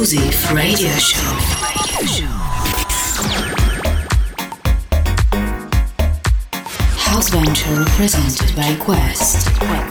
exclusive radio show. House Venture presented by Quest.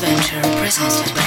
Venture presented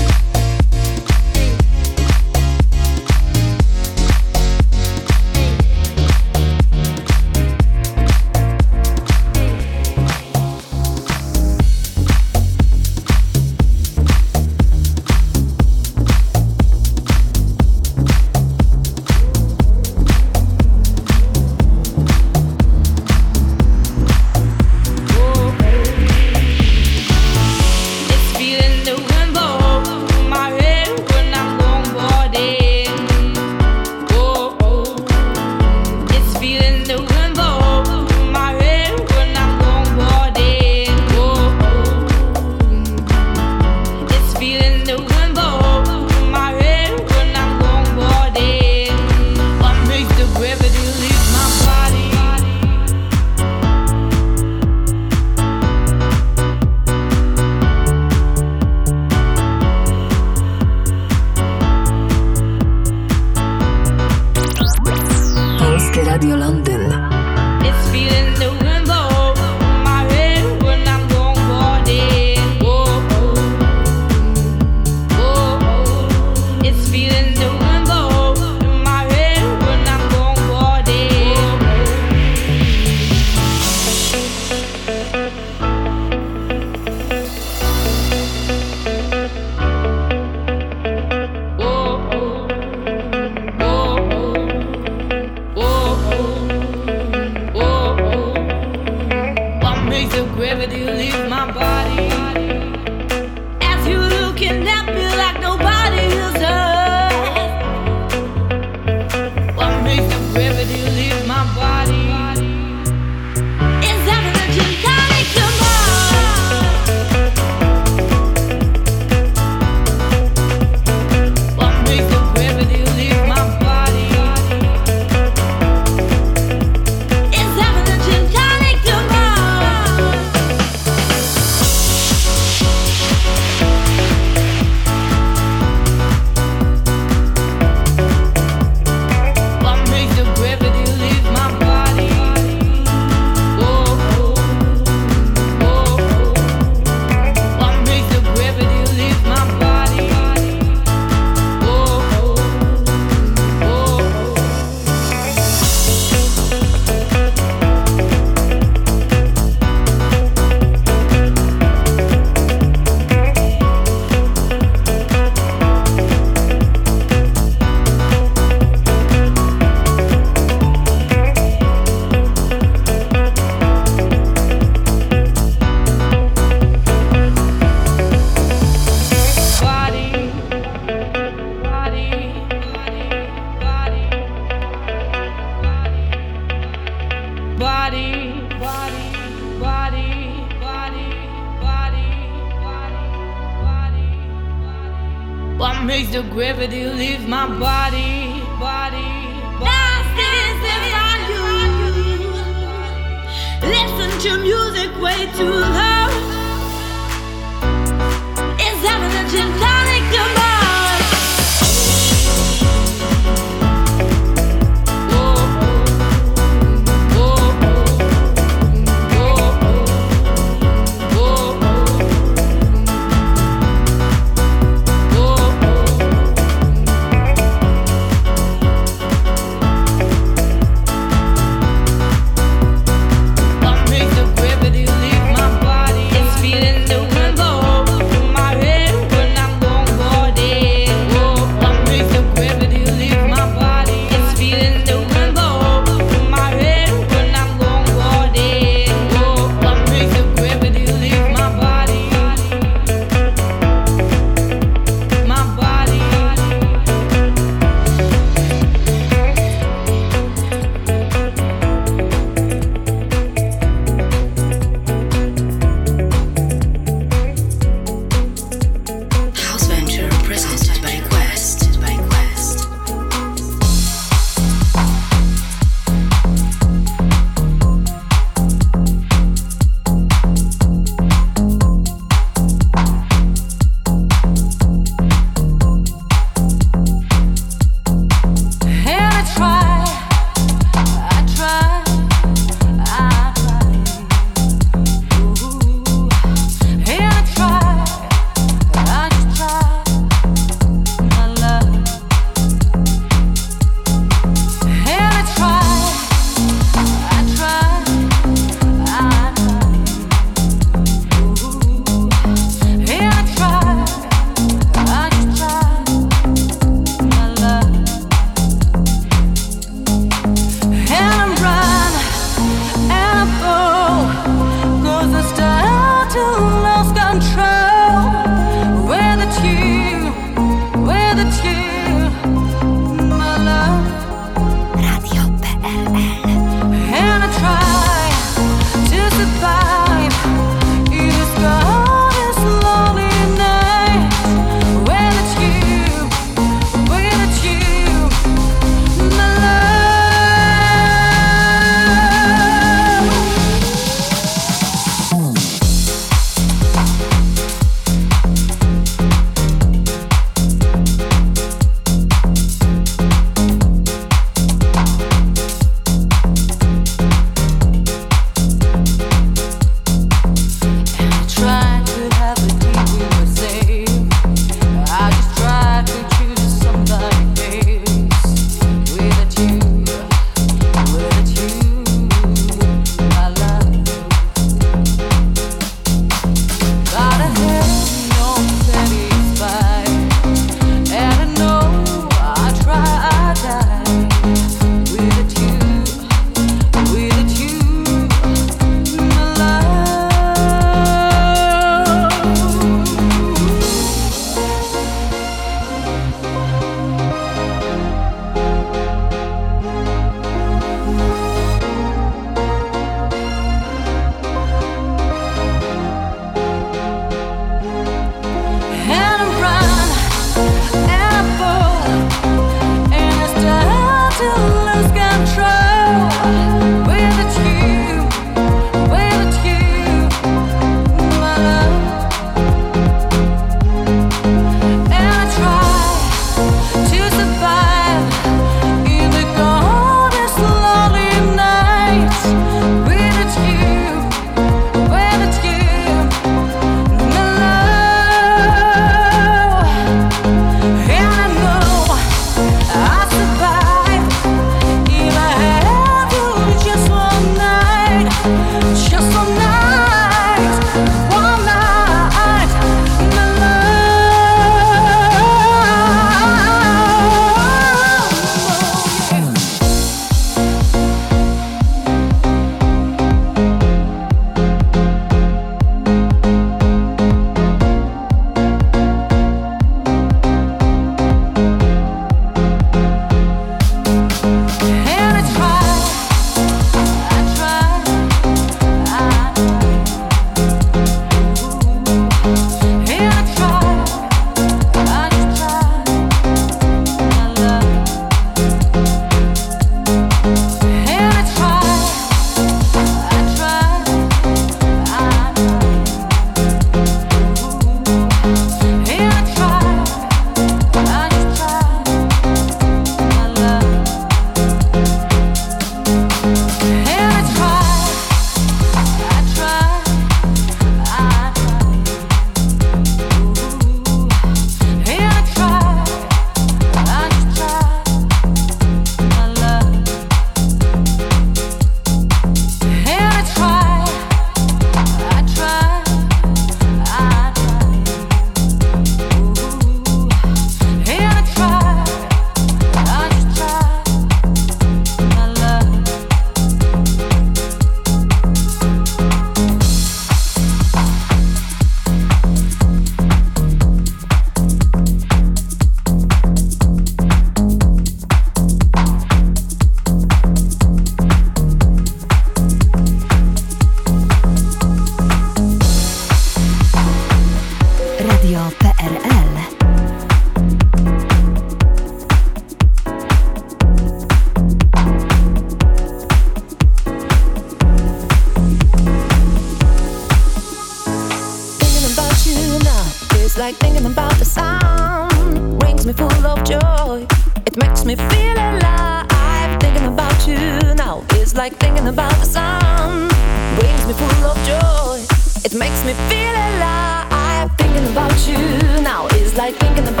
think in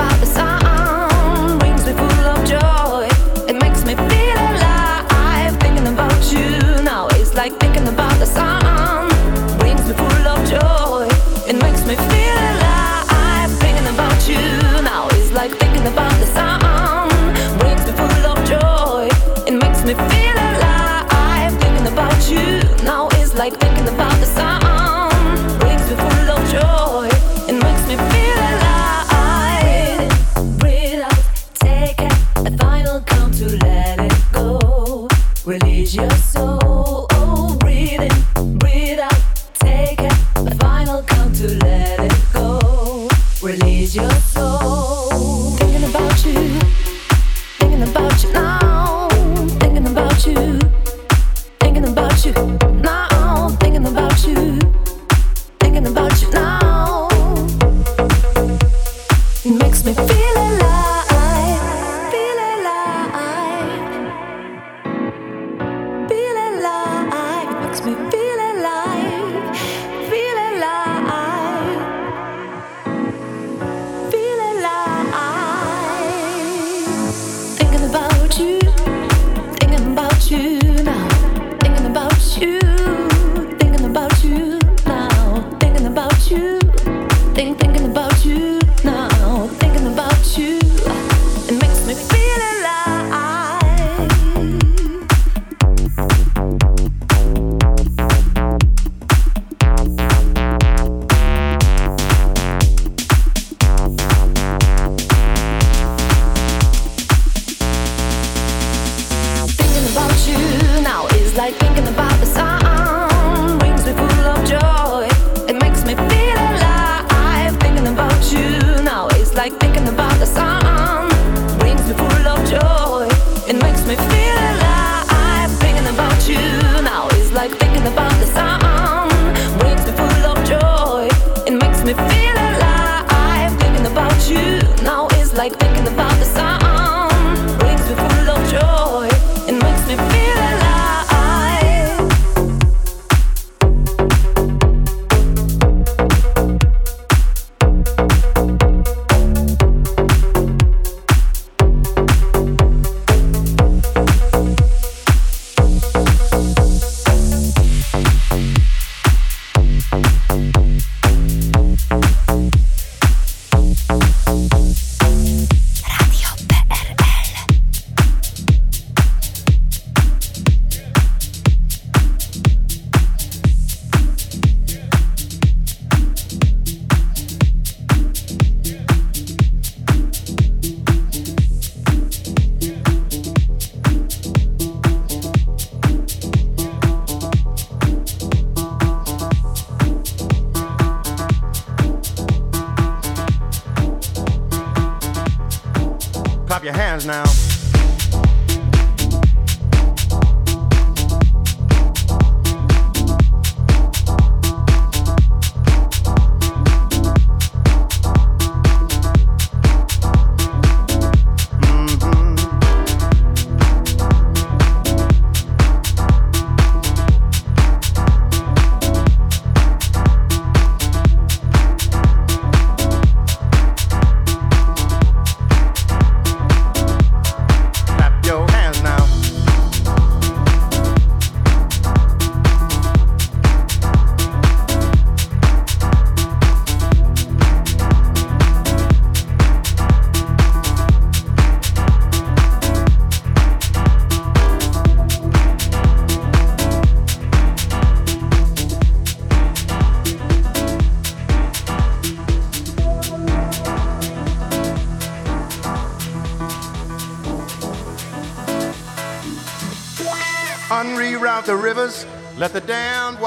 think about.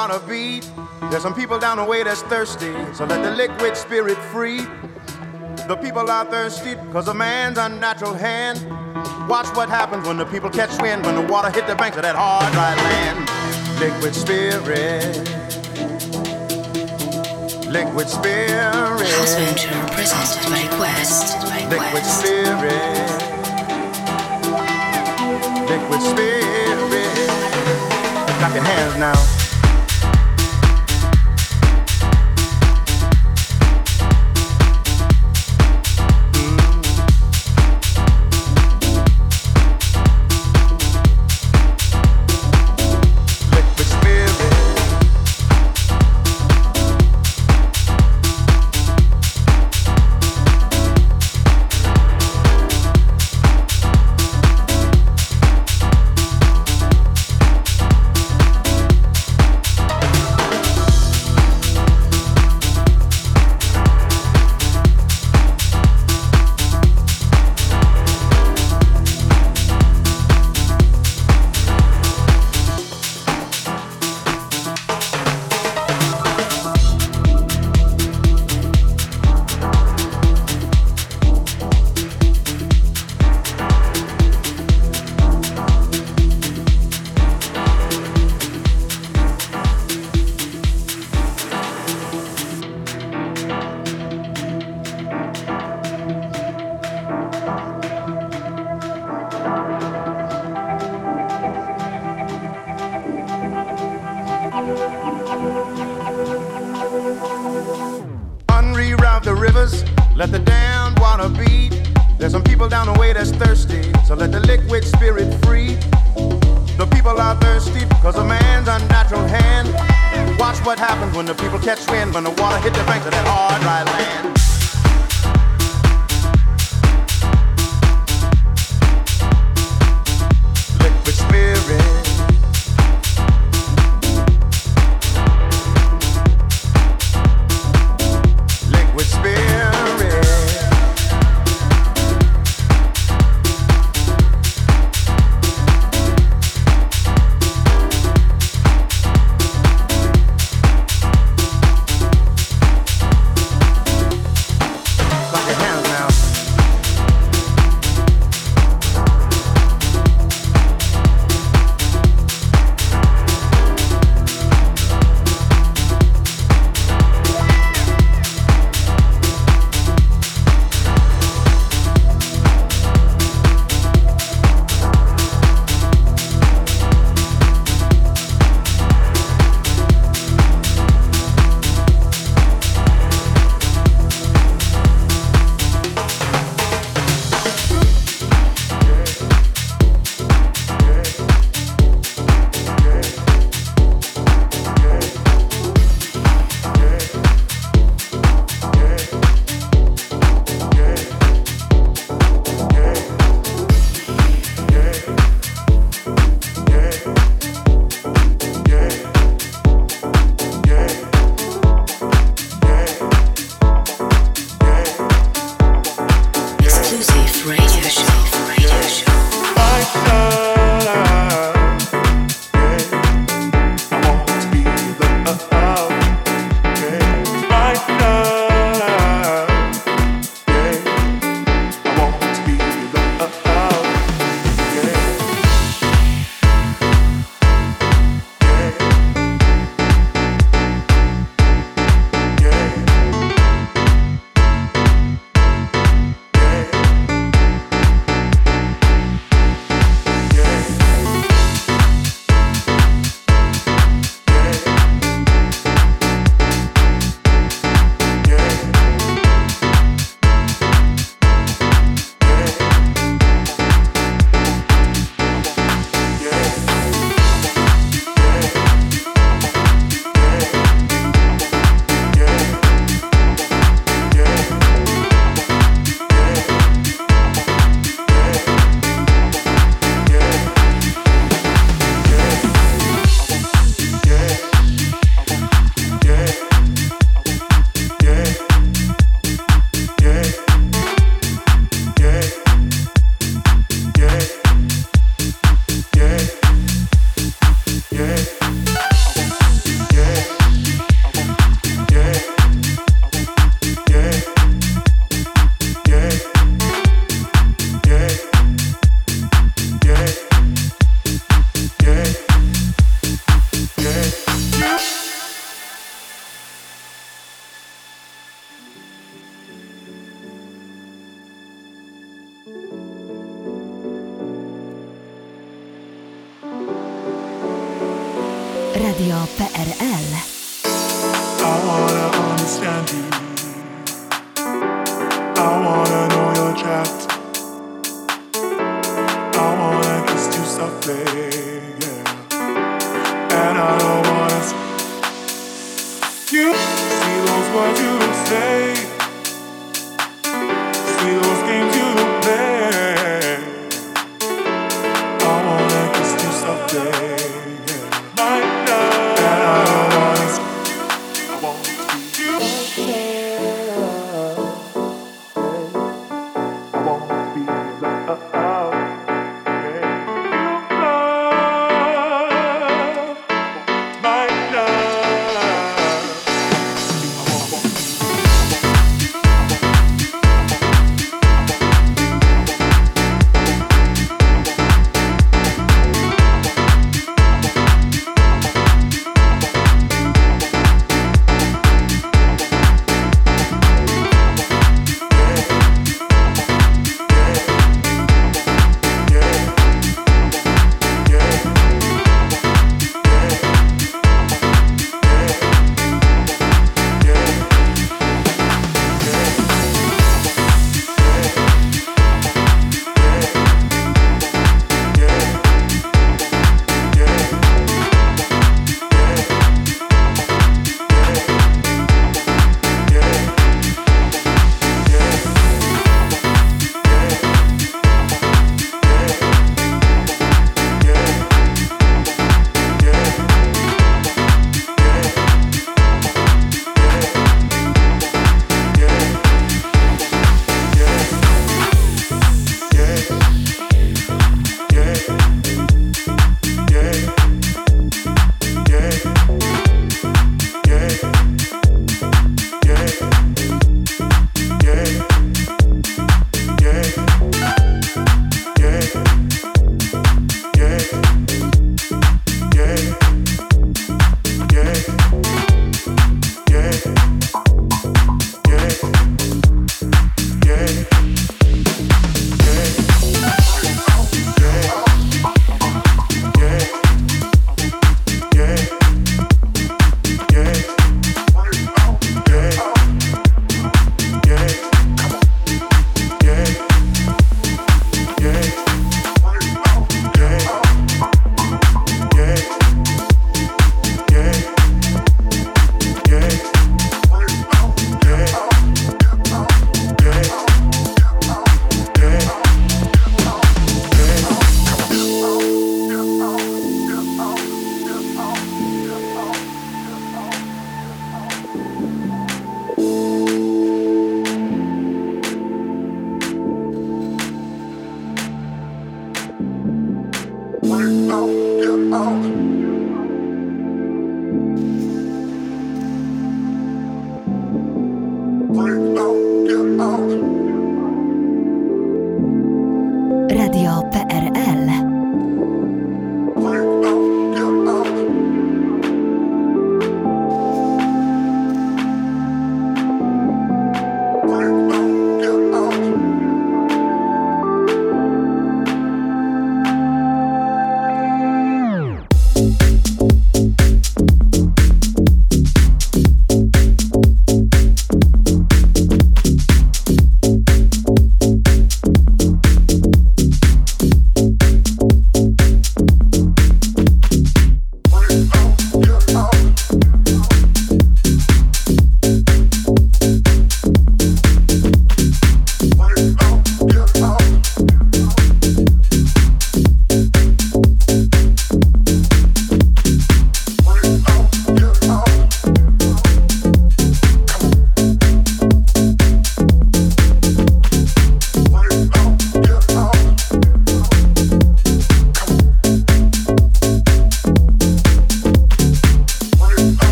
wanna be. There's some people down the way that's thirsty, so let the liquid spirit free. The people are thirsty because a man's unnatural hand. Watch what happens when the people catch wind, when the water hit the banks of that hard, dry land. Liquid spirit. Liquid spirit. House Venture presented by Quest. Liquid spirit. Liquid spirit. Clap your hands now.